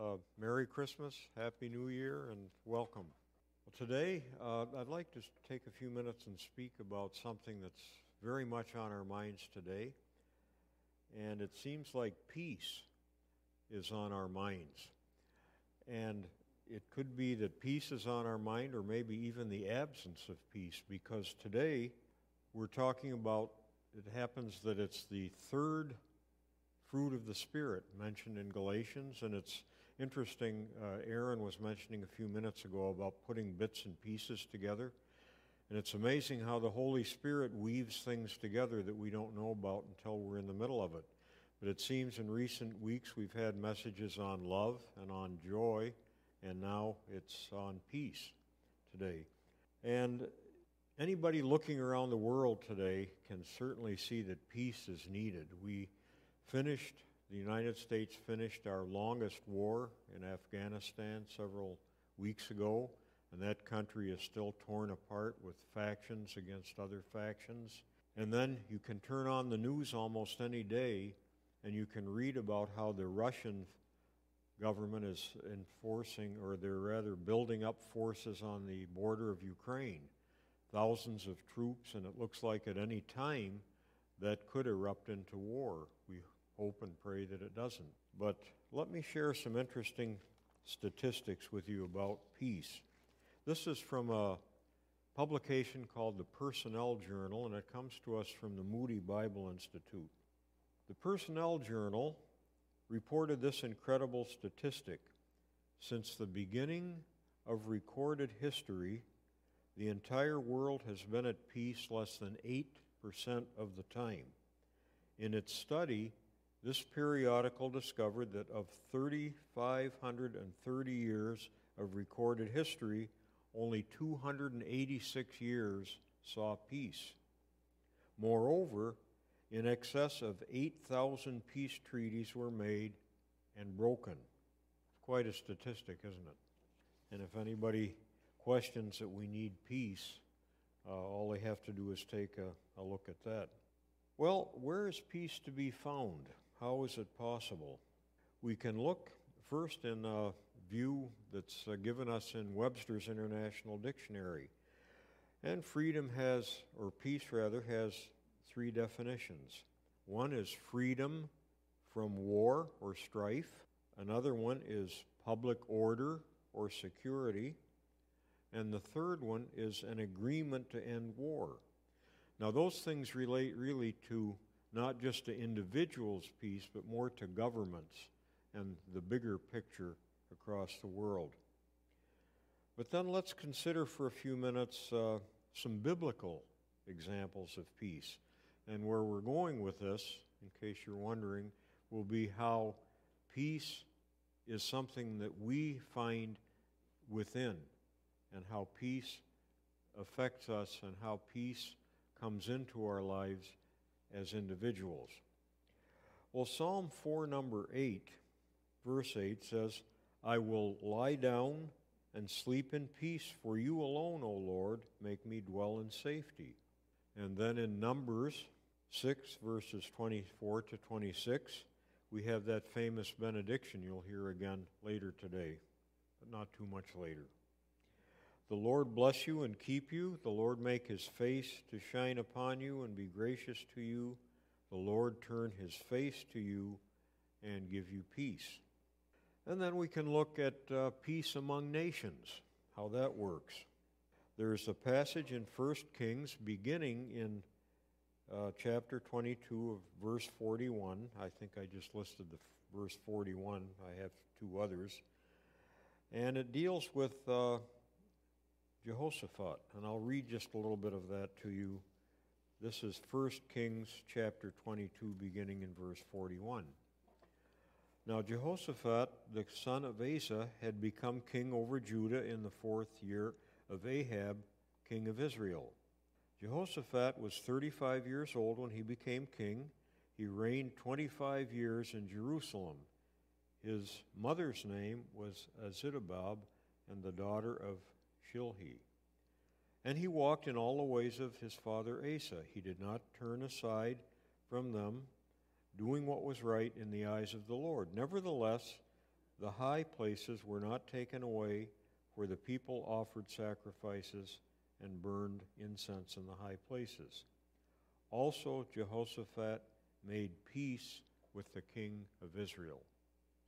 Uh, Merry Christmas, Happy New Year, and welcome. Well, today, uh, I'd like to take a few minutes and speak about something that's very much on our minds today. And it seems like peace is on our minds. And it could be that peace is on our mind, or maybe even the absence of peace, because today we're talking about it happens that it's the third fruit of the Spirit mentioned in Galatians, and it's interesting. Uh, Aaron was mentioning a few minutes ago about putting bits and pieces together. And it's amazing how the Holy Spirit weaves things together that we don't know about until we're in the middle of it. But it seems in recent weeks we've had messages on love and on joy, and now it's on peace today. And anybody looking around the world today can certainly see that peace is needed. We finished the United States finished our longest war in Afghanistan several weeks ago, and that country is still torn apart with factions against other factions. And then you can turn on the news almost any day, and you can read about how the Russian government is enforcing, or they're rather building up forces on the border of Ukraine. Thousands of troops, and it looks like at any time that could erupt into war. Hope and pray that it doesn't. But let me share some interesting statistics with you about peace. This is from a publication called the Personnel Journal, and it comes to us from the Moody Bible Institute. The Personnel Journal reported this incredible statistic. Since the beginning of recorded history, the entire world has been at peace less than 8% of the time. In its study, this periodical discovered that of 3,530 years of recorded history, only 286 years saw peace. Moreover, in excess of 8,000 peace treaties were made and broken. Quite a statistic, isn't it? And if anybody questions that we need peace, uh, all they have to do is take a, a look at that. Well, where is peace to be found? How is it possible? We can look first in a view that's uh, given us in Webster's International Dictionary. And freedom has, or peace rather, has three definitions. One is freedom from war or strife, another one is public order or security, and the third one is an agreement to end war. Now, those things relate really to not just to individuals' peace, but more to governments and the bigger picture across the world. But then let's consider for a few minutes uh, some biblical examples of peace. And where we're going with this, in case you're wondering, will be how peace is something that we find within, and how peace affects us, and how peace comes into our lives as individuals. Well, Psalm 4, number 8, verse 8 says, I will lie down and sleep in peace, for you alone, O Lord, make me dwell in safety. And then in Numbers 6, verses 24 to 26, we have that famous benediction you'll hear again later today, but not too much later. The Lord bless you and keep you. The Lord make his face to shine upon you and be gracious to you. The Lord turn his face to you and give you peace. And then we can look at uh, peace among nations, how that works. There's a passage in 1 Kings beginning in uh, chapter 22 of verse 41. I think I just listed the f- verse 41. I have two others. And it deals with uh, Jehoshaphat. And I'll read just a little bit of that to you. This is 1 Kings chapter 22, beginning in verse 41. Now Jehoshaphat, the son of Asa, had become king over Judah in the fourth year of Ahab, king of Israel. Jehoshaphat was 35 years old when he became king. He reigned 25 years in Jerusalem. His mother's name was Azittabab, and the daughter of Shilhi. And he walked in all the ways of his father Asa. He did not turn aside from them, doing what was right in the eyes of the Lord. Nevertheless, the high places were not taken away, where the people offered sacrifices and burned incense in the high places. Also, Jehoshaphat made peace with the king of Israel.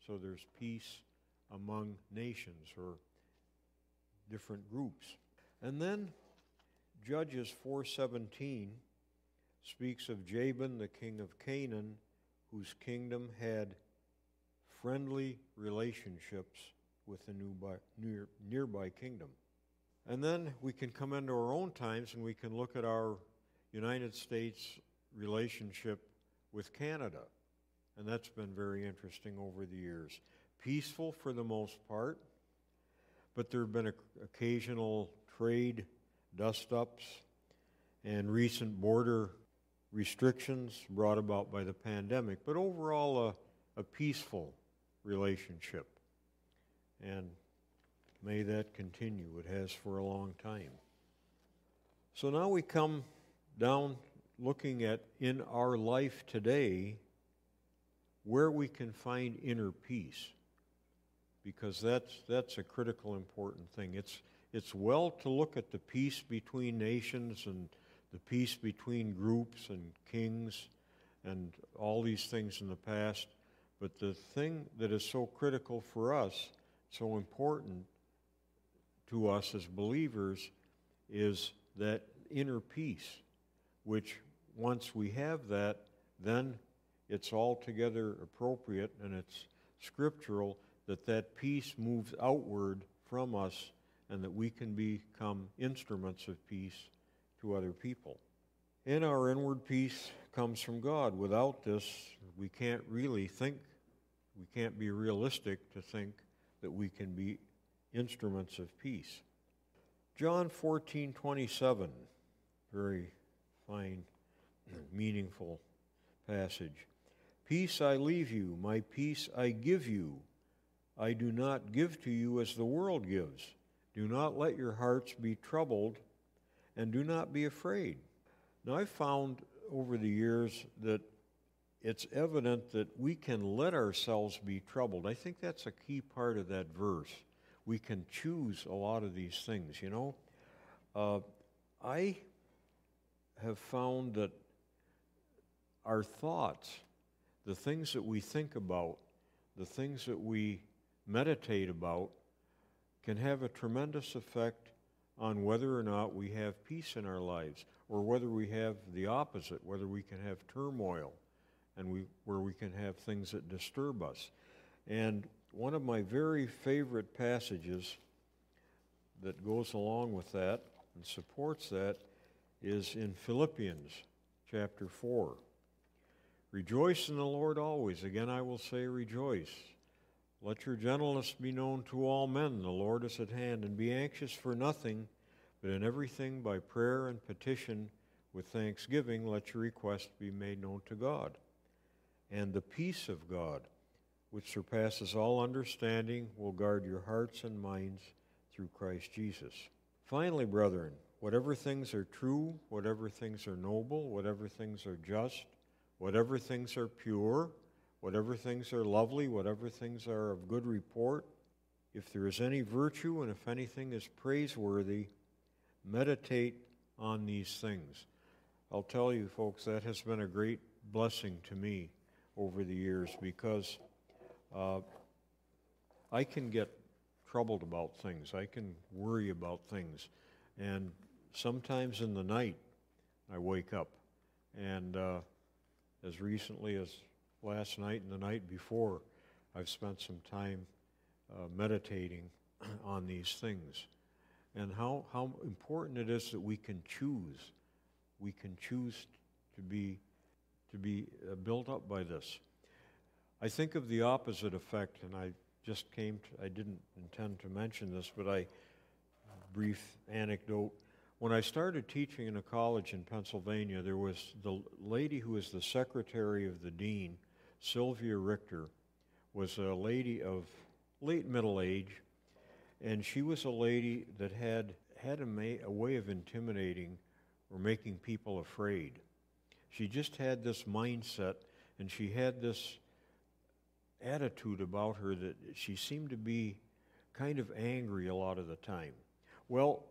So there's peace among nations or different groups. And then Judges 4:17 speaks of Jabin, the king of Canaan, whose kingdom had friendly relationships with the nearby kingdom. And then we can come into our own times and we can look at our United States relationship with Canada. And that's been very interesting over the years. Peaceful for the most part, but there have been occasional trade dust ups and recent border restrictions brought about by the pandemic, but overall a, a peaceful relationship. And may that continue. It has for a long time. So now we come down looking at in our life today where we can find inner peace because that's that's a critical important thing. It's it's well to look at the peace between nations and the peace between groups and kings and all these things in the past. But the thing that is so critical for us so important to us as believers is that inner peace which once we have that, then it's altogether appropriate and it's scriptural that that peace moves outward from us and that we can become instruments of peace to other people. And our inward peace comes from God. Without this, we can't really think, we can't be realistic to think that we can be instruments of peace. John 14, 27, very fine meaningful passage. Peace I leave you, my peace I give you. I do not give to you as the world gives. Do not let your hearts be troubled, and do not be afraid. Now, I've found over the years that it's evident that we can let ourselves be troubled. I think that's a key part of that verse. We can choose a lot of these things, you know. Uh, I have found that our thoughts, the things that we think about, the things that we meditate about, can have a tremendous effect on whether or not we have peace in our lives or whether we have the opposite, whether we can have turmoil and we, where we can have things that disturb us. And one of my very favorite passages that goes along with that and supports that is in Philippians chapter 4. Rejoice in the Lord always. Again, I will say, rejoice. Let your gentleness be known to all men. The Lord is at hand. And be anxious for nothing, but in everything by prayer and petition with thanksgiving, let your request be made known to God. And the peace of God, which surpasses all understanding, will guard your hearts and minds through Christ Jesus. Finally, brethren, whatever things are true, whatever things are noble, whatever things are just, whatever things are pure, whatever things are lovely, whatever things are of good report, if there is any virtue and if anything is praiseworthy, meditate on these things. I'll tell you, folks, that has been a great blessing to me over the years because uh, I can get troubled about things. I can worry about things. And sometimes in the night, I wake up and uh, as recently as last night and the night before, I've spent some time uh, meditating on these things and how, how important it is that we can choose. We can choose to be, to be uh, built up by this. I think of the opposite effect, and I just came to, I didn't intend to mention this, but I, brief anecdote, when I started teaching in a college in Pennsylvania, there was the lady who was the secretary of the dean, Sylvia Richter, was a lady of late middle age, and she was a lady that had had a, a way of intimidating or making people afraid. She just had this mindset, and she had this attitude about her that she seemed to be kind of angry a lot of the time. Well,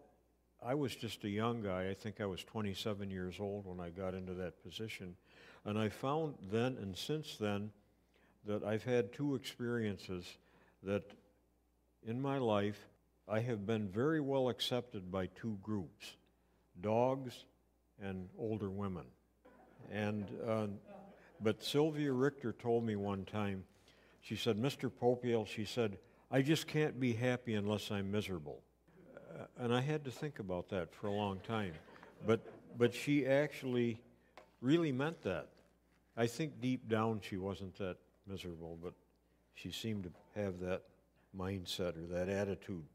I was just a young guy. I think I was 27 years old when I got into that position. And I found then and since then that I've had two experiences that in my life I have been very well accepted by two groups dogs and older women. And, uh, but Sylvia Richter told me one time, she said, Mr. Popiel, she said, I just can't be happy unless I'm miserable. Uh, and I had to think about that for a long time. But, but she actually really meant that. I think deep down she wasn't that miserable, but she seemed to have that mindset or that attitude.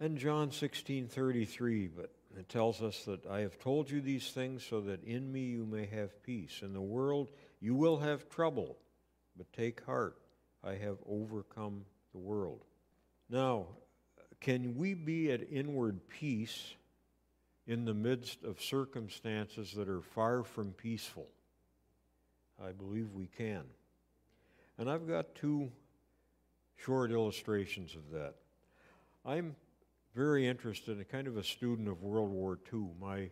And John 16:33, but it tells us that I have told you these things so that in me you may have peace. In the world you will have trouble, but take heart, I have overcome the world. Now, can we be at inward peace in the midst of circumstances that are far from peaceful? I believe we can. And I've got two short illustrations of that. I'm very interested and kind of a student of World War II. My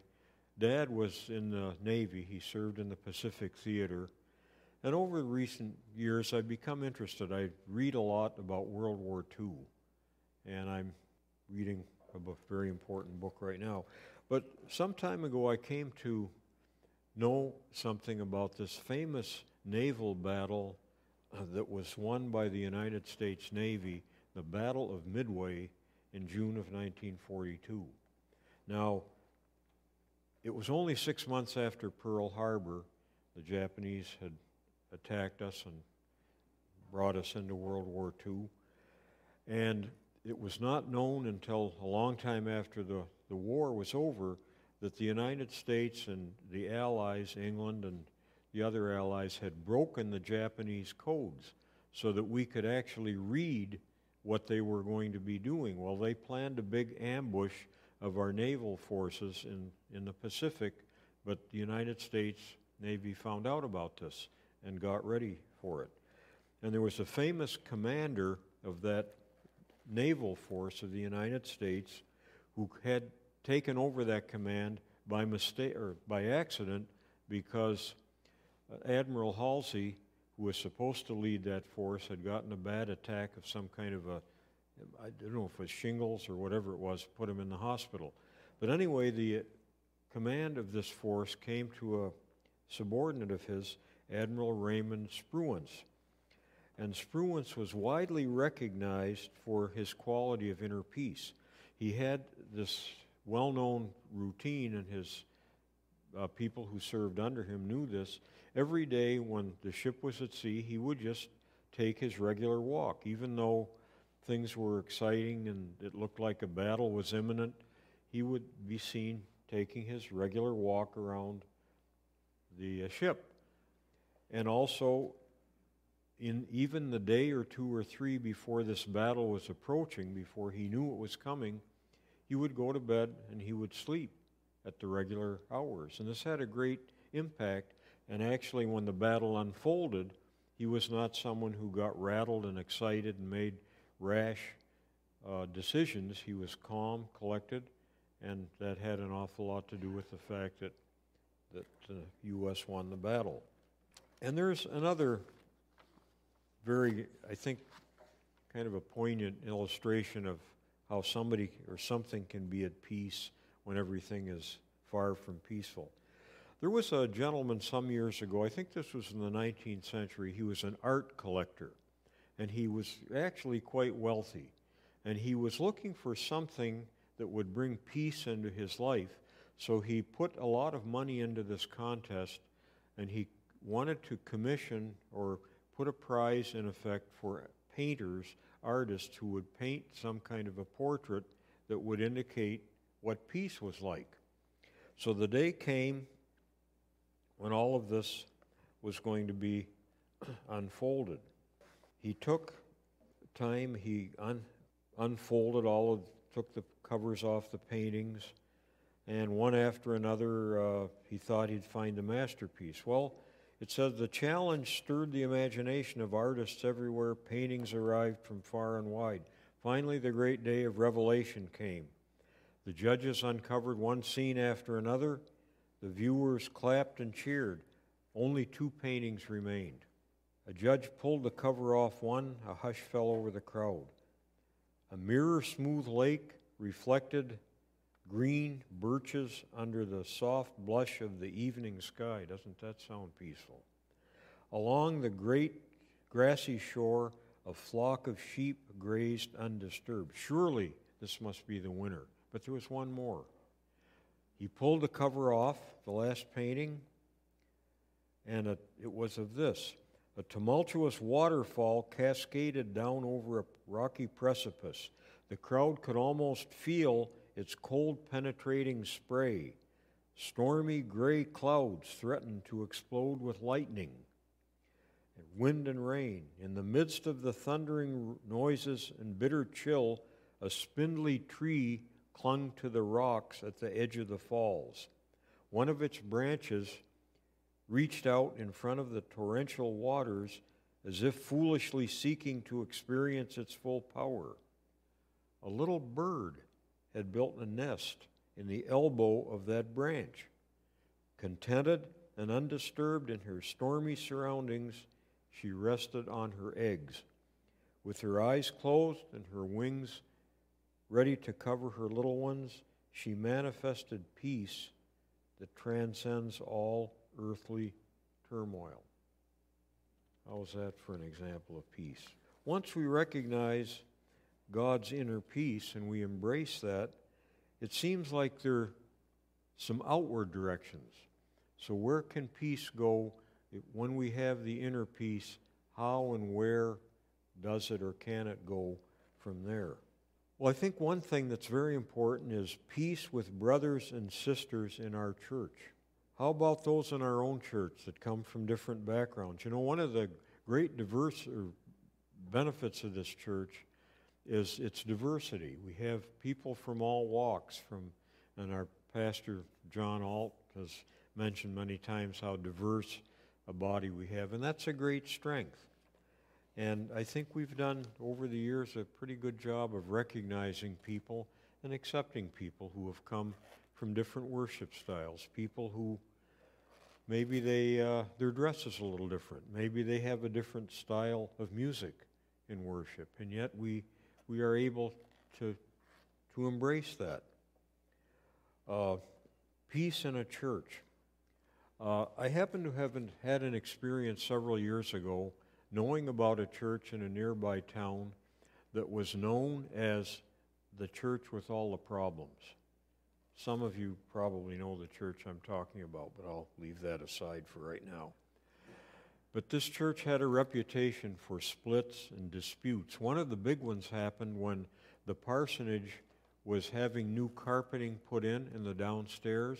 dad was in the Navy, he served in the Pacific Theater. And over the recent years, I've become interested. I read a lot about World War II, and I'm reading a very important book right now. But some time ago, I came to know something about this famous naval battle uh, that was won by the United States Navy, the Battle of Midway in June of 1942. Now, it was only six months after Pearl Harbor the Japanese had attacked us and brought us into World War II. And it was not known until a long time after the, the war was over that the United States and the Allies, England and the other allies, had broken the Japanese codes so that we could actually read what they were going to be doing. Well, they planned a big ambush of our naval forces in, in the Pacific, but the United States Navy found out about this and got ready for it. And there was a famous commander of that naval force of the United States who had taken over that command by mistake or by accident because uh, Admiral Halsey, who was supposed to lead that force, had gotten a bad attack of some kind of a I don't know if it was shingles or whatever it was, put him in the hospital. But anyway, the command of this force came to a subordinate of his, Admiral Raymond Spruance. And Spruance was widely recognized for his quality of inner peace. He had this well known routine, and his uh, people who served under him knew this. Every day when the ship was at sea, he would just take his regular walk. Even though things were exciting and it looked like a battle was imminent, he would be seen taking his regular walk around the uh, ship. And also, in even the day or two or three before this battle was approaching, before he knew it was coming, he would go to bed and he would sleep at the regular hours. And this had a great impact. And actually, when the battle unfolded, he was not someone who got rattled and excited and made rash uh, decisions. He was calm, collected, and that had an awful lot to do with the fact that, that the U.S. won the battle. And there's another very, I think, kind of a poignant illustration of how somebody or something can be at peace when everything is far from peaceful. There was a gentleman some years ago, I think this was in the 19th century, he was an art collector, and he was actually quite wealthy. And he was looking for something that would bring peace into his life, so he put a lot of money into this contest, and he wanted to commission or put a prize in effect for painters artist who would paint some kind of a portrait that would indicate what peace was like. So the day came when all of this was going to be unfolded. He took time, he un- unfolded all of, took the covers off the paintings, and one after another, uh, he thought he'd find a masterpiece. Well, It says the challenge stirred the imagination of artists everywhere. Paintings arrived from far and wide. Finally, the great day of revelation came. The judges uncovered one scene after another. The viewers clapped and cheered. Only two paintings remained. A judge pulled the cover off one, a hush fell over the crowd. A mirror smooth lake reflected green birches under the soft blush of the evening sky. Doesn't that sound peaceful? Along the great grassy shore, a flock of sheep grazed undisturbed. Surely this must be the winner. But there was one more. He pulled the cover off, the last painting, and it, it was of this. A tumultuous waterfall cascaded down over a rocky precipice. The crowd could almost feel its cold penetrating spray. Stormy gray clouds threatened to explode with lightning, wind and rain. In the midst of the thundering noises and bitter chill, a spindly tree clung to the rocks at the edge of the falls. One of its branches reached out in front of the torrential waters as if foolishly seeking to experience its full power. A little bird had built a nest in the elbow of that branch. Contented and undisturbed in her stormy surroundings, she rested on her eggs. With her eyes closed and her wings ready to cover her little ones, she manifested peace that transcends all earthly turmoil. How's that for an example of peace? Once we recognize God's inner peace and we embrace that, it seems like there are some outward directions. So, where can peace go when we have the inner peace? How and where does it or can it go from there? Well, I think one thing that's very important is peace with brothers and sisters in our church. How about those in our own church that come from different backgrounds? You know, one of the great diverse er, benefits of this church is its diversity. We have people from all walks, from, and our pastor John Alt has mentioned many times how diverse a body we have, and that's a great strength. And I think we've done over the years a pretty good job of recognizing people and accepting people who have come from different worship styles, people who maybe they, uh, their dress is a little different, maybe they have a different style of music in worship, and yet we we are able to, to embrace that. Uh, peace in a church. Uh, I happen to have had an experience several years ago knowing about a church in a nearby town that was known as the church with all the problems. Some of you probably know the church I'm talking about, but I'll leave that aside for right now. But this church had a reputation for splits and disputes. One of the big ones happened when the parsonage was having new carpeting put in in the downstairs,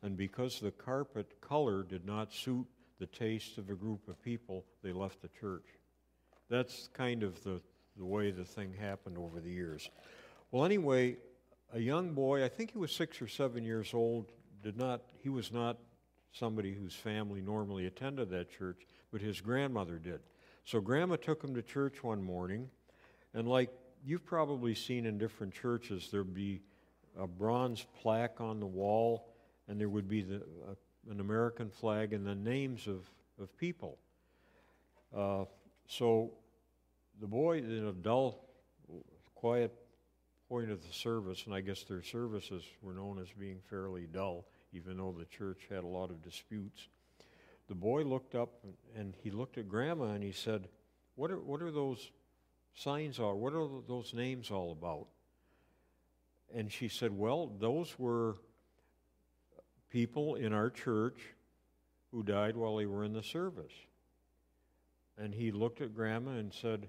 and because the carpet color did not suit the taste of a group of people, they left the church. That's kind of the, the way the thing happened over the years. Well, anyway, a young boy, I think he was six or seven years old, did not, he was not somebody whose family normally attended that church but his grandmother did. So grandma took him to church one morning, and like you've probably seen in different churches, there'd be a bronze plaque on the wall, and there would be the, uh, an American flag and the names of, of people. Uh, so the boy, in a dull, quiet point of the service, and I guess their services were known as being fairly dull, even though the church had a lot of disputes the boy looked up and he looked at grandma and he said, What are, what are those signs are? What are those names all about? And she said, Well, those were people in our church who died while they were in the service. And he looked at grandma and said,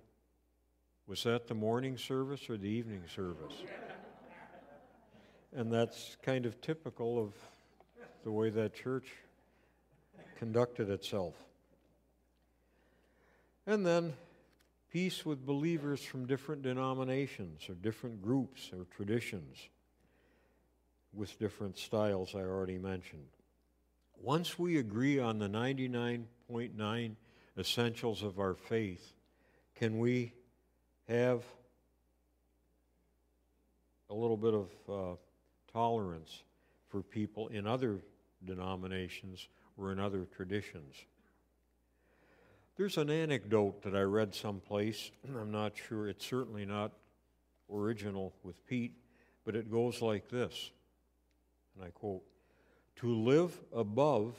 Was that the morning service or the evening service? and that's kind of typical of the way that church conducted itself. And then peace with believers from different denominations or different groups or traditions with different styles I already mentioned. Once we agree on the 99.9 essentials of our faith, can we have a little bit of uh, tolerance for people in other denominations or in other traditions? There's an anecdote that I read someplace. I'm not sure, it's certainly not original with Pete, but it goes like this. And I quote To live above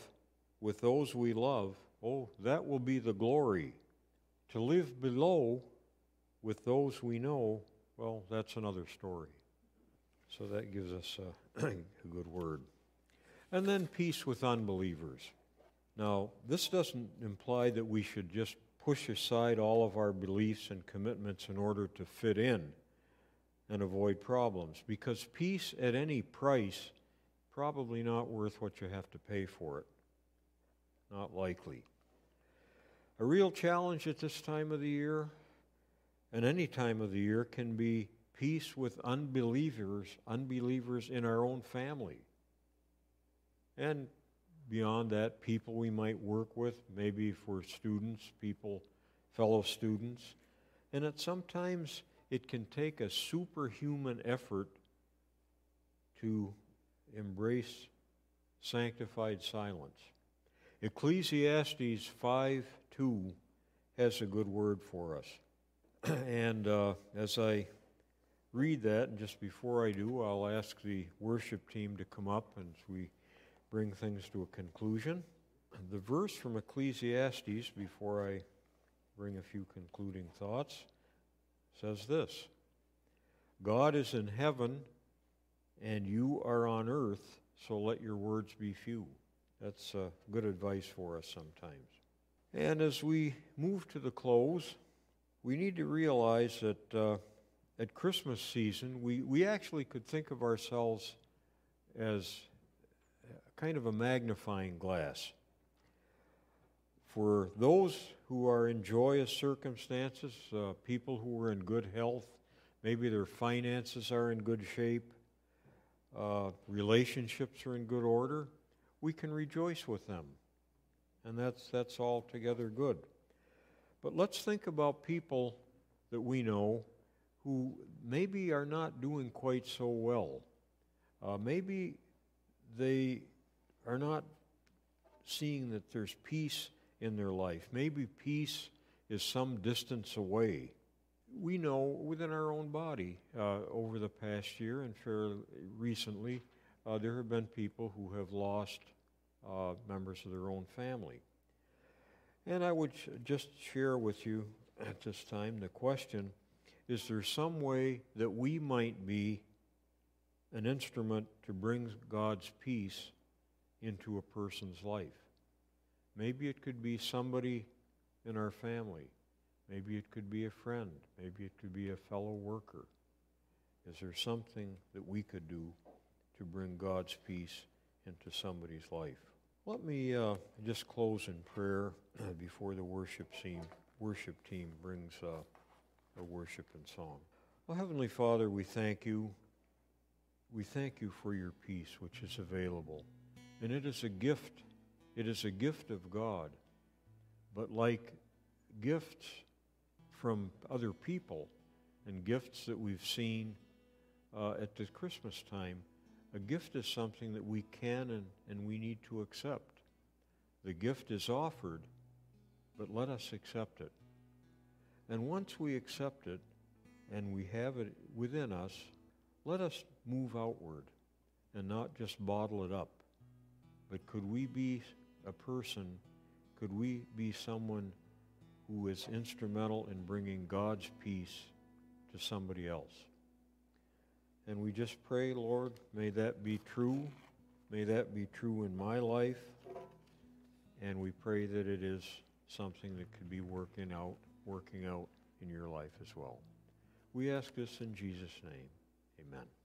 with those we love, oh, that will be the glory. To live below with those we know, well, that's another story. So that gives us a, a good word. And then peace with unbelievers. Now, this doesn't imply that we should just push aside all of our beliefs and commitments in order to fit in and avoid problems, because peace at any price probably not worth what you have to pay for it. Not likely. A real challenge at this time of the year and any time of the year can be peace with unbelievers, unbelievers in our own family. And beyond that, people we might work with, maybe for students, people, fellow students. And it sometimes it can take a superhuman effort to embrace sanctified silence. Ecclesiastes 5 2 has a good word for us. and uh, as I read that, and just before I do, I'll ask the worship team to come up as we bring things to a conclusion. The verse from Ecclesiastes, before I bring a few concluding thoughts, says this God is in heaven, and you are on earth, so let your words be few. That's uh, good advice for us sometimes. And as we move to the close, we need to realize that. Uh, at Christmas season, we, we actually could think of ourselves as kind of a magnifying glass. For those who are in joyous circumstances, uh, people who are in good health, maybe their finances are in good shape, uh, relationships are in good order, we can rejoice with them. And that's, that's altogether good. But let's think about people that we know who maybe are not doing quite so well. Uh, maybe they are not seeing that there's peace in their life. Maybe peace is some distance away. We know within our own body uh, over the past year and fairly recently, uh, there have been people who have lost uh, members of their own family. And I would just share with you at this time the question is there some way that we might be an instrument to bring God's peace into a person's life? Maybe it could be somebody in our family. Maybe it could be a friend. Maybe it could be a fellow worker. Is there something that we could do to bring God's peace into somebody's life? Let me uh, just close in prayer before the worship team, worship team brings uh, our worship and song. Well, Heavenly Father, we thank you. We thank you for your peace, which is available. And it is a gift. It is a gift of God. But like gifts from other people and gifts that we've seen uh, at the Christmas time, a gift is something that we can and, and we need to accept. The gift is offered, but let us accept it. And once we accept it and we have it within us, let us move outward and not just bottle it up. But could we be a person, could we be someone who is instrumental in bringing God's peace to somebody else? And we just pray, Lord, may that be true. May that be true in my life. And we pray that it is something that could be working out working out in your life as well. We ask this in Jesus' name. Amen.